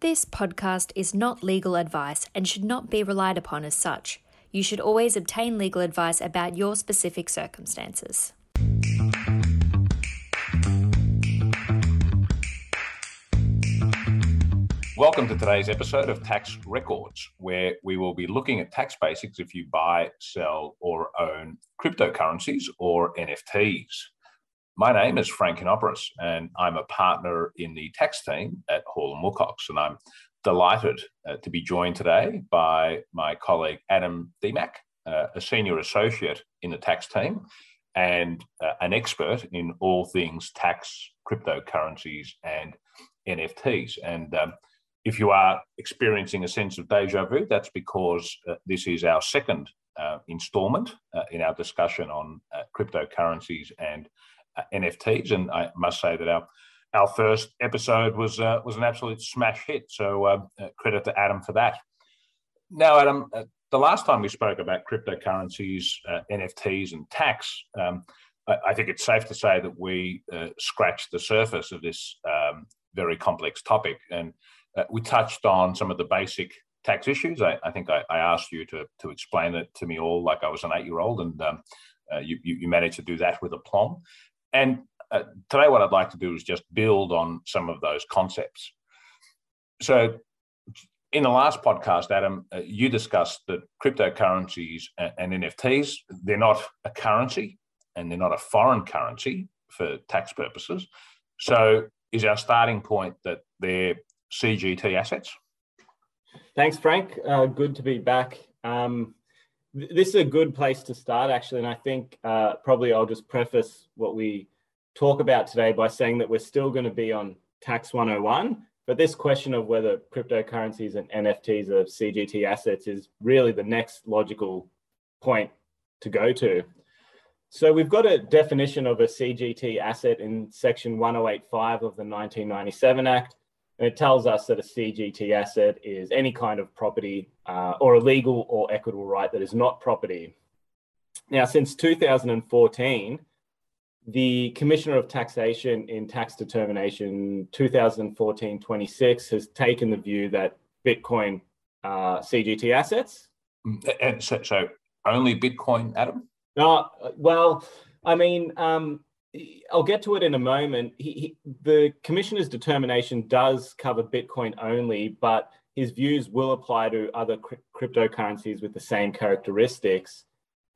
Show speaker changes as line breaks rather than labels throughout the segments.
This podcast is not legal advice and should not be relied upon as such. You should always obtain legal advice about your specific circumstances.
Welcome to today's episode of Tax Records, where we will be looking at tax basics if you buy, sell, or own cryptocurrencies or NFTs. My name is Frank Kanopoulos, and I'm a partner in the tax team at Hall and Wilcox, and I'm delighted uh, to be joined today by my colleague Adam Demack, uh, a senior associate in the tax team and uh, an expert in all things tax, cryptocurrencies, and NFTs. And um, if you are experiencing a sense of deja vu, that's because uh, this is our second uh, installment uh, in our discussion on uh, cryptocurrencies and NFTs. And I must say that our our first episode was uh, was an absolute smash hit. So credit to Adam for that. Now, Adam, the last time we spoke about cryptocurrencies, NFTs, and tax. Um, I think it's safe to say that we scratched the surface of this um, very complex topic. And uh, we touched on some of the basic tax issues. I, I think I, I, asked you to, to explain it to me all like I was an eight year old, and um, uh, you, you, managed to do that with aplomb. And uh, today, what I'd like to do is just build on some of those concepts. So, in the last podcast, Adam, uh, you discussed that cryptocurrencies and, and NFTs, they're not a currency and they're not a foreign currency for tax purposes. So, is our starting point that they're CGT assets?
Thanks, Frank. Uh, good to be back. Um, this is a good place to start, actually. And I think uh, probably I'll just preface what we talk about today by saying that we're still going to be on Tax 101. But this question of whether cryptocurrencies and NFTs are CGT assets is really the next logical point to go to. So we've got a definition of a CGT asset in section 1085 of the 1997 Act. And it tells us that a CGT asset is any kind of property uh, or a legal or equitable right that is not property. Now, since 2014, the Commissioner of Taxation in Tax Determination 2014 26 has taken the view that Bitcoin uh, CGT assets.
And so, so only Bitcoin, Adam?
Uh, well, I mean, um, I'll get to it in a moment. He, he, the commissioner's determination does cover Bitcoin only, but his views will apply to other cr- cryptocurrencies with the same characteristics.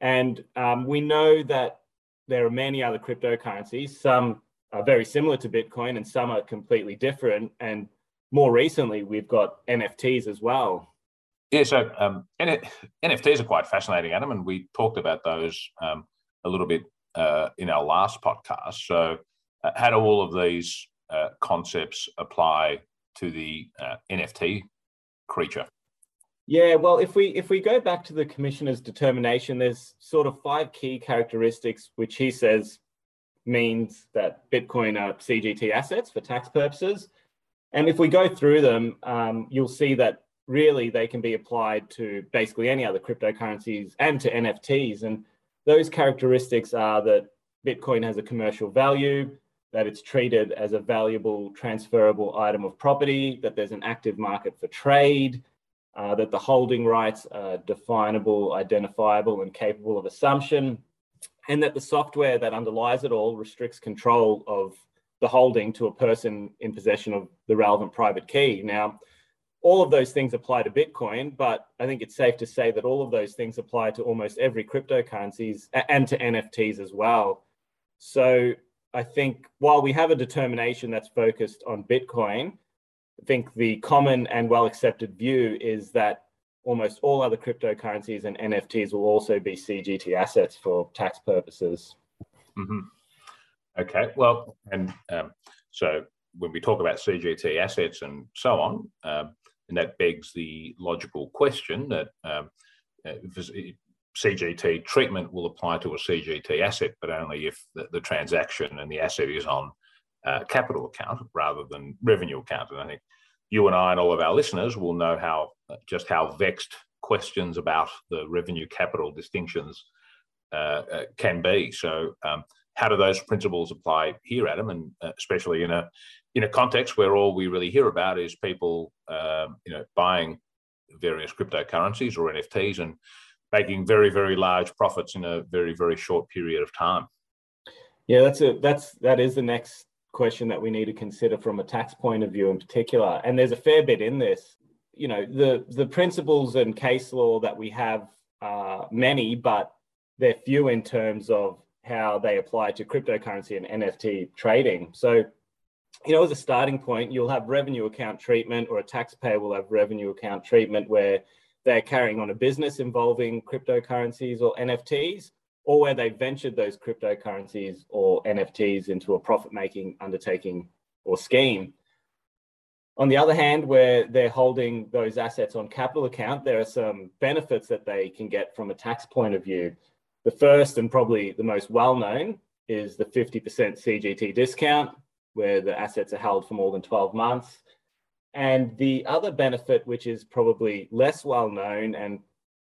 And um, we know that there are many other cryptocurrencies. Some are very similar to Bitcoin, and some are completely different. And more recently, we've got NFTs as well.
Yeah, so um, NFTs are quite fascinating, Adam, and we talked about those um, a little bit uh, in our last podcast. So, uh, how do all of these uh, concepts apply to the uh, NFT creature?
Yeah, well, if we if we go back to the commissioner's determination, there's sort of five key characteristics which he says means that Bitcoin are CGT assets for tax purposes. And if we go through them, um, you'll see that really they can be applied to basically any other cryptocurrencies and to NFTs. And those characteristics are that Bitcoin has a commercial value, that it's treated as a valuable transferable item of property, that there's an active market for trade, uh, that the holding rights are definable, identifiable, and capable of assumption, and that the software that underlies it all restricts control of the holding to a person in possession of the relevant private key. Now, all of those things apply to Bitcoin, but I think it's safe to say that all of those things apply to almost every cryptocurrencies and to NFTs as well. So I think while we have a determination that's focused on Bitcoin, I think the common and well accepted view is that almost all other cryptocurrencies and NFTs will also be CGT assets for tax purposes.
Mm-hmm. Okay, well, and um, so when we talk about CGT assets and so on, um, and that begs the logical question that um, uh, CGT treatment will apply to a CGT asset, but only if the, the transaction and the asset is on uh, capital account rather than revenue account. And I think you and I and all of our listeners will know how uh, just how vexed questions about the revenue capital distinctions uh, uh, can be. So, um, how do those principles apply here, Adam, and uh, especially in a in a context where all we really hear about is people, um, you know, buying various cryptocurrencies or NFTs and making very, very large profits in a very, very short period of time.
Yeah, that's a that's that is the next question that we need to consider from a tax point of view in particular. And there's a fair bit in this. You know, the the principles and case law that we have are many, but they're few in terms of how they apply to cryptocurrency and NFT trading. So, you know, as a starting point, you'll have revenue account treatment, or a taxpayer will have revenue account treatment where they're carrying on a business involving cryptocurrencies or NFTs, or where they ventured those cryptocurrencies or NFTs into a profit making undertaking or scheme. On the other hand, where they're holding those assets on capital account, there are some benefits that they can get from a tax point of view. The first and probably the most well known is the 50% CGT discount, where the assets are held for more than 12 months. And the other benefit, which is probably less well known and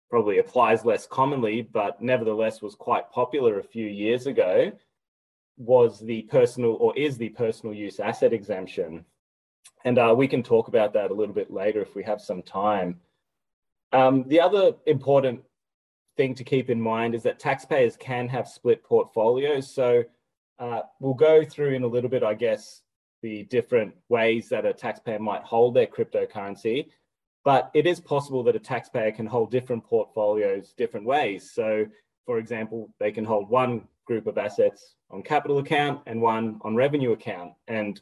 probably applies less commonly, but nevertheless was quite popular a few years ago, was the personal or is the personal use asset exemption. And uh, we can talk about that a little bit later if we have some time. Um, the other important thing to keep in mind is that taxpayers can have split portfolios. So uh, we'll go through in a little bit, I guess, the different ways that a taxpayer might hold their cryptocurrency. But it is possible that a taxpayer can hold different portfolios different ways. So, for example, they can hold one group of assets on capital account and one on revenue account. And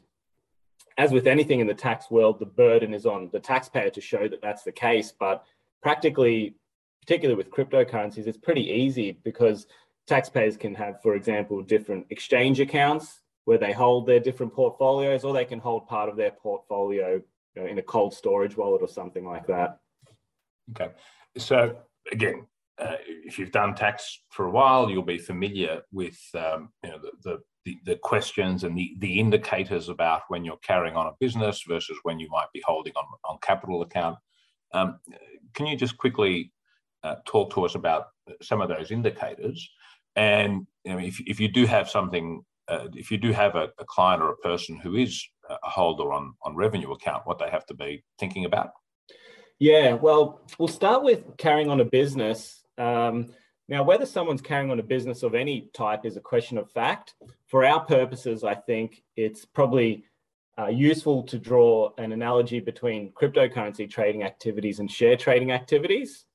as with anything in the tax world, the burden is on the taxpayer to show that that's the case. But practically, particularly with cryptocurrencies, it's pretty easy because taxpayers can have, for example, different exchange accounts where they hold their different portfolios, or they can hold part of their portfolio you know, in a cold storage wallet or something like that.
Okay. So again, uh, if you've done tax for a while, you'll be familiar with um, you know, the, the, the, questions and the, the indicators about when you're carrying on a business versus when you might be holding on, on capital account. Um, can you just quickly uh, talk to us about some of those indicators? And you know, if, if you do have something, uh, if you do have a, a client or a person who is a holder on on revenue account, what they have to be thinking about?
Yeah, well, we'll start with carrying on a business. Um, now, whether someone's carrying on a business of any type is a question of fact. For our purposes, I think it's probably uh, useful to draw an analogy between cryptocurrency trading activities and share trading activities.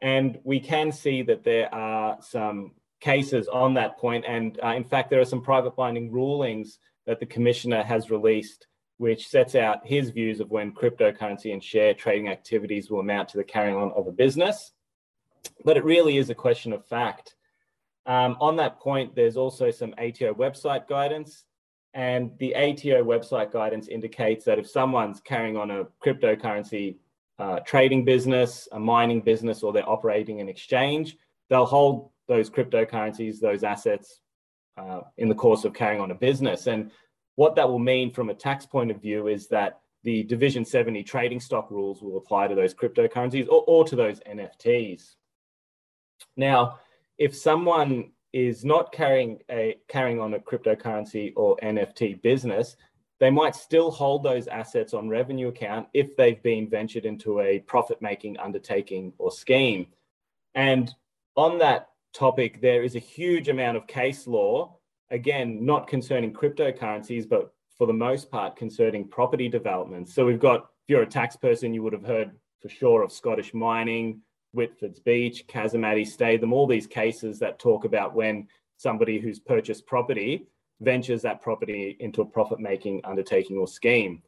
And we can see that there are some cases on that point. And uh, in fact, there are some private binding rulings that the commissioner has released, which sets out his views of when cryptocurrency and share trading activities will amount to the carrying on of a business. But it really is a question of fact. Um, on that point, there's also some ATO website guidance. And the ATO website guidance indicates that if someone's carrying on a cryptocurrency uh, trading business, a mining business, or they're operating an exchange, they'll hold those cryptocurrencies, those assets uh, in the course of carrying on a business. And what that will mean from a tax point of view is that the Division 70 trading stock rules will apply to those cryptocurrencies or, or to those NFTs. Now, if someone is not carrying a carrying on a cryptocurrency or NFT business, they might still hold those assets on revenue account if they've been ventured into a profit-making undertaking or scheme. And on that topic, there is a huge amount of case law, again, not concerning cryptocurrencies, but for the most part concerning property developments. So we've got, if you're a tax person, you would have heard for sure of Scottish mining, Whitford's Beach, Casimaty, Statham, all these cases that talk about when somebody who's purchased property ventures that property into a profit making undertaking or scheme.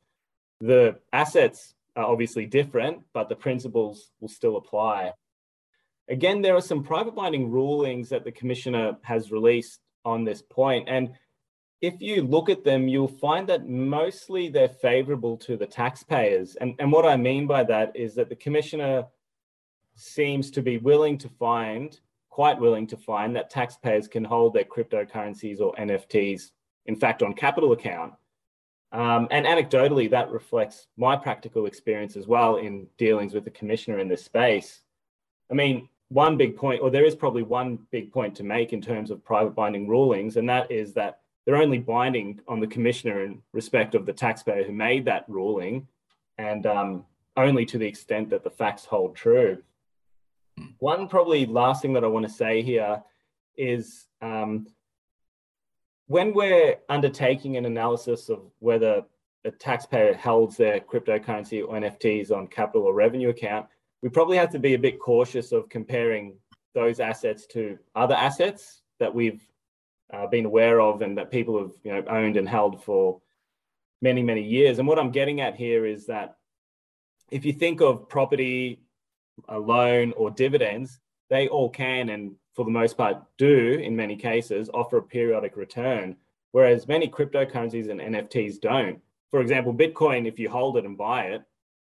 The assets are obviously different, but the principles will still apply. Again, there are some private binding rulings that the commissioner has released on this point. And if you look at them, you'll find that mostly they're favorable to the taxpayers. And, and what I mean by that is that the commissioner seems to be willing to find, quite willing to find, that taxpayers can hold their cryptocurrencies or NFTs, in fact, on capital account. Um, and anecdotally, that reflects my practical experience as well in dealings with the commissioner in this space. I mean, one big point, or there is probably one big point to make in terms of private binding rulings, and that is that they're only binding on the commissioner in respect of the taxpayer who made that ruling, and um, only to the extent that the facts hold true. One probably last thing that I want to say here is um, when we're undertaking an analysis of whether a taxpayer holds their cryptocurrency or NFTs on capital or revenue account, we probably have to be a bit cautious of comparing those assets to other assets that we've uh, been aware of and that people have you know owned and held for many many years. And what I'm getting at here is that if you think of property, a loan, or dividends, they all can and for the most part do in many cases offer a periodic return, whereas many cryptocurrencies and NFTs don't. For example, Bitcoin, if you hold it and buy it,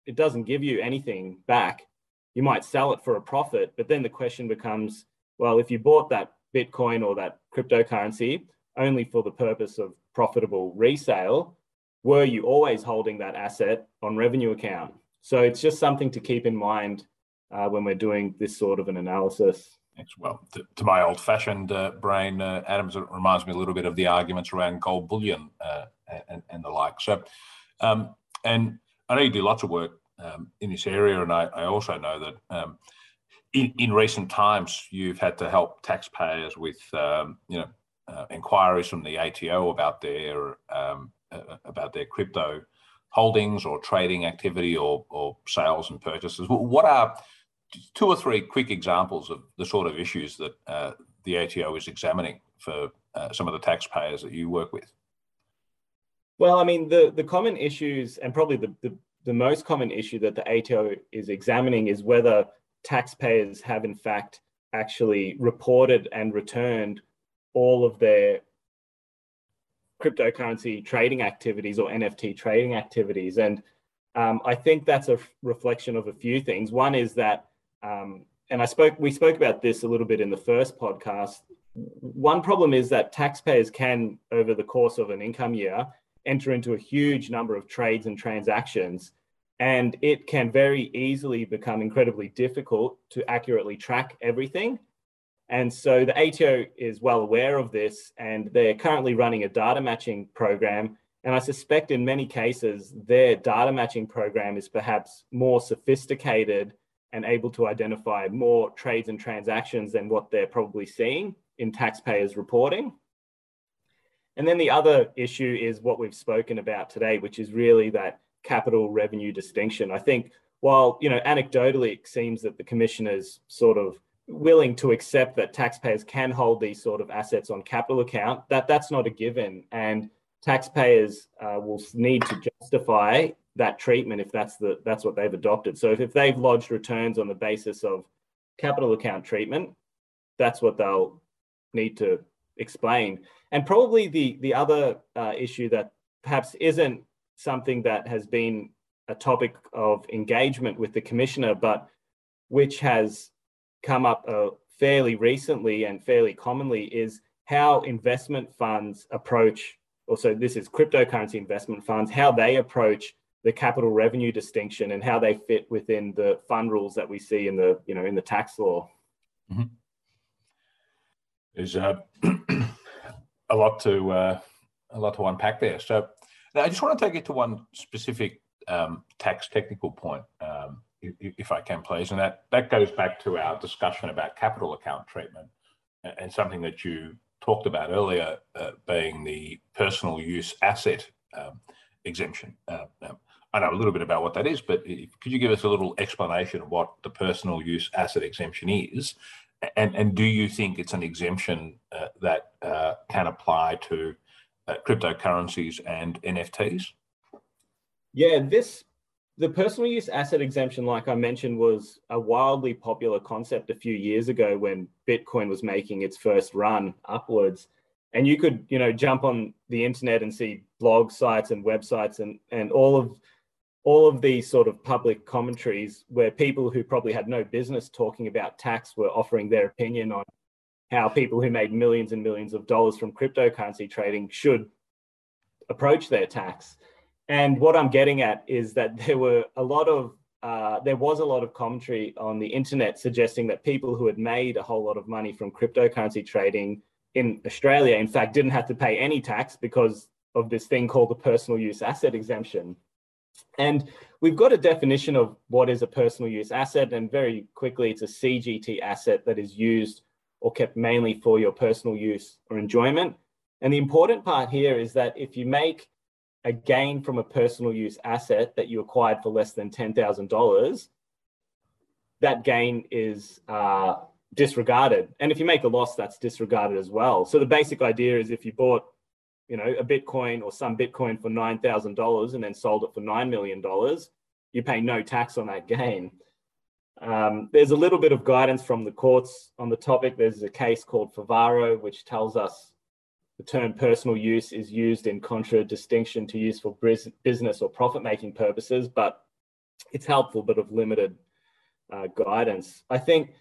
it doesn't give you anything back. You might sell it for a profit, but then the question becomes well, if you bought that Bitcoin or that cryptocurrency only for the purpose of profitable resale, were you always holding that asset on revenue account? So it's just something to keep in mind uh, when we're doing this sort of an analysis. Thanks.
Well, to, to my old-fashioned uh, brain, uh, Adams, it reminds me a little bit of the arguments around gold bullion uh, and, and, the like. So, um, and I know you do lots of work um, in this area, and I, I also know that um, in, in recent times you've had to help taxpayers with um, you know uh, inquiries from the ATO about their um, uh, about their crypto holdings or trading activity or, or sales and purchases. What are two or three quick examples of the sort of issues that uh, the ATO is examining for uh, some of the taxpayers that you work with?
Well, I mean, the, the common issues and probably the, the, the most common issue that the ATO is examining is whether taxpayers have in fact actually reported and returned all of their cryptocurrency trading activities or NFT trading activities. And um, I think that's a reflection of a few things. One is that, um, and I spoke, we spoke about this a little bit in the first podcast. One problem is that taxpayers can, over the course of an income year, enter into a huge number of trades and transactions and it can very easily become incredibly difficult to accurately track everything. And so the ATO is well aware of this, and they're currently running a data matching program. And I suspect in many cases, their data matching program is perhaps more sophisticated and able to identify more trades and transactions than what they're probably seeing in taxpayers' reporting. And then the other issue is what we've spoken about today, which is really that capital revenue distinction. I think while you know anecdotally it seems that the commissioner's sort of willing to accept that taxpayers can hold these sort of assets on capital account, that that's not a given, and taxpayers uh, will need to justify that treatment if that's the that's what they've adopted. So if, if they've lodged returns on the basis of capital account treatment, that's what they'll need to explain. And probably the the other uh, issue that perhaps isn't something that has been a topic of engagement with the commissioner, but which has come up uh, fairly recently and fairly commonly is how investment funds approach, also this is cryptocurrency investment funds, how they approach the capital revenue distinction and how they fit within the fund rules that we see in the you know in the tax law. Mm-hmm.
There's uh, a lot to uh, a lot to unpack there. So now, I just want to take it to one specific um, tax technical point, um, if, if, I can, please, and that, that goes back to our discussion about capital account treatment and something that you talked about earlier, uh, being the personal use asset um, exemption. Uh, I know a little bit about what that is, but could you give us a little explanation of what the personal use asset exemption is? And, and do you think it's an exemption uh, that uh, can apply to uh, cryptocurrencies and NFTs?
Yeah, this the personal use asset exemption, like I mentioned, was a wildly popular concept a few years ago when Bitcoin was making its first run upwards. And you could, you know, jump on the internet and see blog sites and websites and and all of all of these sort of public commentaries where people who probably had no business talking about tax were offering their opinion on how people who made millions and millions of dollars from cryptocurrency trading should approach their tax. And what I'm getting at is that there were a lot of uh, there was a lot of commentary on the internet suggesting that people who had made a whole lot of money from cryptocurrency trading in Australia, in fact, didn't have to pay any tax because of this thing called the personal use asset exemption. And we've got a definition of what is a personal use asset, and very quickly, it's a CGT asset that is used or kept mainly for your personal use or enjoyment. And the important part here is that if you make a gain from a personal use asset that you acquired for less than $10,000, that gain is uh, disregarded. And if you make a loss, that's disregarded as well. So the basic idea is if you bought, you know, a Bitcoin or some Bitcoin for $9,000 and then sold it for $9 million, you pay no tax on that gain. Um, there's a little bit of guidance from the courts on the topic. There's a case called Favaro, which tells us the term personal use is used in contradistinction to use for business or profit making purposes, but it's helpful but of limited uh, guidance. I think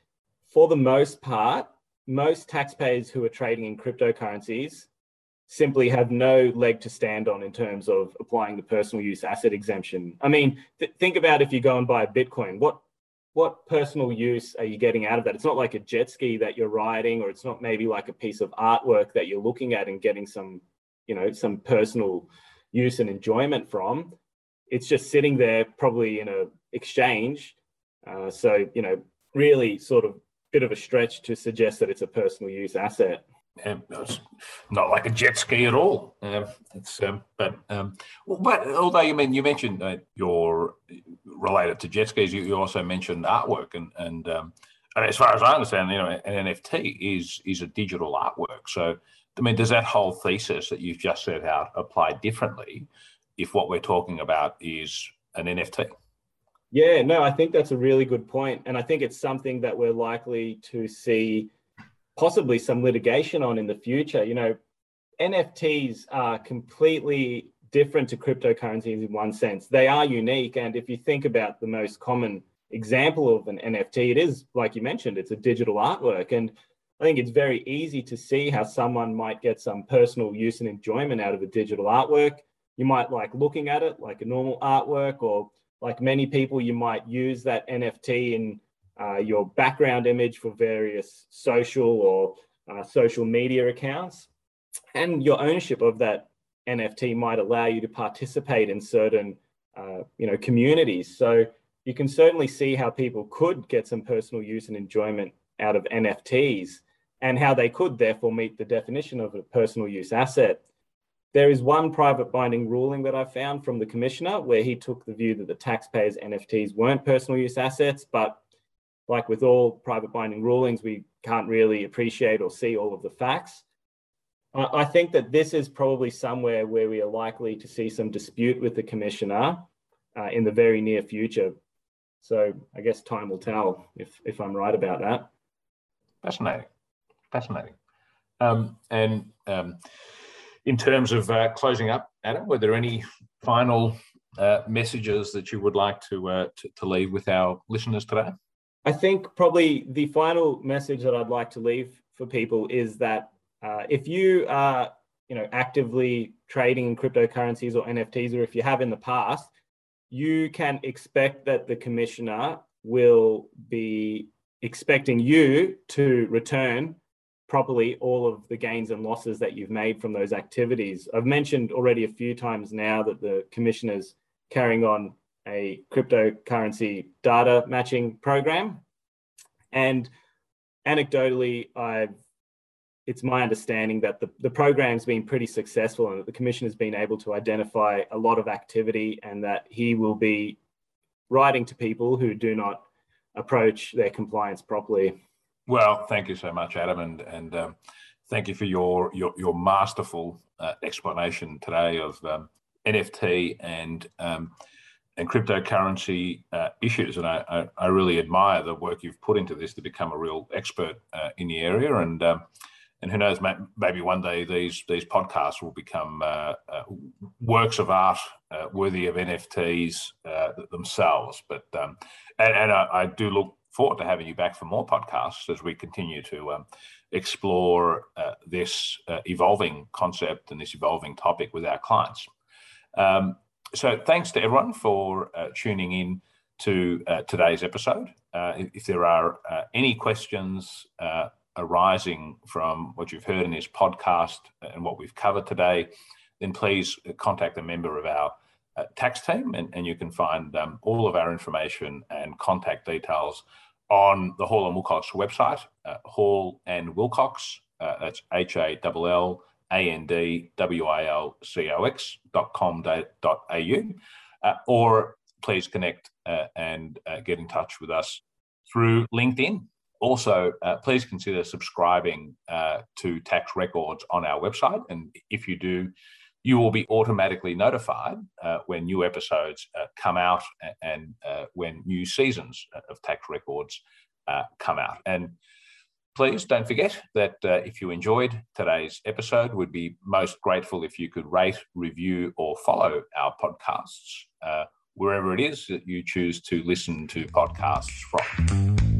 for the most part, most taxpayers who are trading in cryptocurrencies simply have no leg to stand on in terms of applying the personal use asset exemption. I mean, th- think about if you go and buy a Bitcoin, what what personal use are you getting out of that? It's not like a jet ski that you're riding, or it's not maybe like a piece of artwork that you're looking at and getting some, you know, some personal use and enjoyment from. It's just sitting there, probably in a exchange. Uh, so, you know, really sort of bit of a stretch to suggest that it's a personal use asset.
Um, it's not like a jet ski at all. Um, um, but um, but although you mean you mentioned uh, you're related to jet skis, you, you also mentioned artwork and and, um, and as far as I understand, you know, an NFT is is a digital artwork. So I mean, does that whole thesis that you've just set out apply differently if what we're talking about is an NFT?
Yeah, no, I think that's a really good point, and I think it's something that we're likely to see possibly some litigation on in the future. You know, NFTs are completely different to cryptocurrencies in one sense. They are unique, and if you think about the most common example of an NFT, it is like you mentioned, it's a digital artwork, and I think it's very easy to see how someone might get some personal use and enjoyment out of a digital artwork. You might like looking at it like a normal artwork or like many people, you might use that NFT in uh, your background image for various social or uh, social media accounts. And your ownership of that NFT might allow you to participate in certain uh, you know, communities. So you can certainly see how people could get some personal use and enjoyment out of NFTs and how they could therefore meet the definition of a personal use asset. There is one private binding ruling that I found from the commissioner where he took the view that the taxpayers' NFTs weren't personal use assets, but like with all private binding rulings, we can't really appreciate or see all of the facts. I think that this is probably somewhere where we are likely to see some dispute with the commissioner uh, in the very near future. So I guess time will tell if, if I'm right about that.
Fascinating. Fascinating. Um, and um, in terms of uh, closing up, Adam, were there any final uh, messages that you would like to, uh, to, to leave with our listeners today?
I think probably the final message that I'd like to leave for people is that uh, if you are, you know, actively trading in cryptocurrencies or NFTs, or if you have in the past, you can expect that the commissioner will be expecting you to return properly all of the gains and losses that you've made from those activities. I've mentioned already a few times now that the commissioner's carrying on a cryptocurrency data matching program. And anecdotally, I've it's my understanding that the, the program's been pretty successful and that the commission has been able to identify a lot of activity and that he will be writing to people who do not approach their compliance properly.
Well, thank you so much, Adam, and and um, thank you for your your, your masterful uh, explanation today of um, NFT and um, and cryptocurrency uh, issues. And I, I, I, really admire the work you've put into this to become a real expert uh, in the area. And um, and who knows, maybe one day these these podcasts will become uh, uh, works of art uh, worthy of NFTs themselves. But um, and, and I, I do look forward to having you back for more podcasts as we continue to um, explore uh, this uh, evolving concept and this evolving topic with our clients. Um, so, thanks to everyone for uh, tuning in to uh, today's episode. Uh, if there are uh, any questions arising from what you've heard in this podcast and what we've covered today, then please contact a member of our uh, tax team and, and you can find um, all of our information and contact details on the Hall and Wilcox website, uh, Hall and Wilcox, uh, that's H A L L A N D W I L C O X dot com dot au, uh, or please connect uh, and uh, get in touch with us through LinkedIn. Also, uh, please consider subscribing to Tax Records on our website. And if you do, you will be automatically notified uh, when new episodes uh, come out and uh, when new seasons of Tax Records uh, come out. And please don't forget that uh, if you enjoyed today's episode, we'd be most grateful if you could rate, review, or follow our podcasts uh, wherever it is that you choose to listen to podcasts from.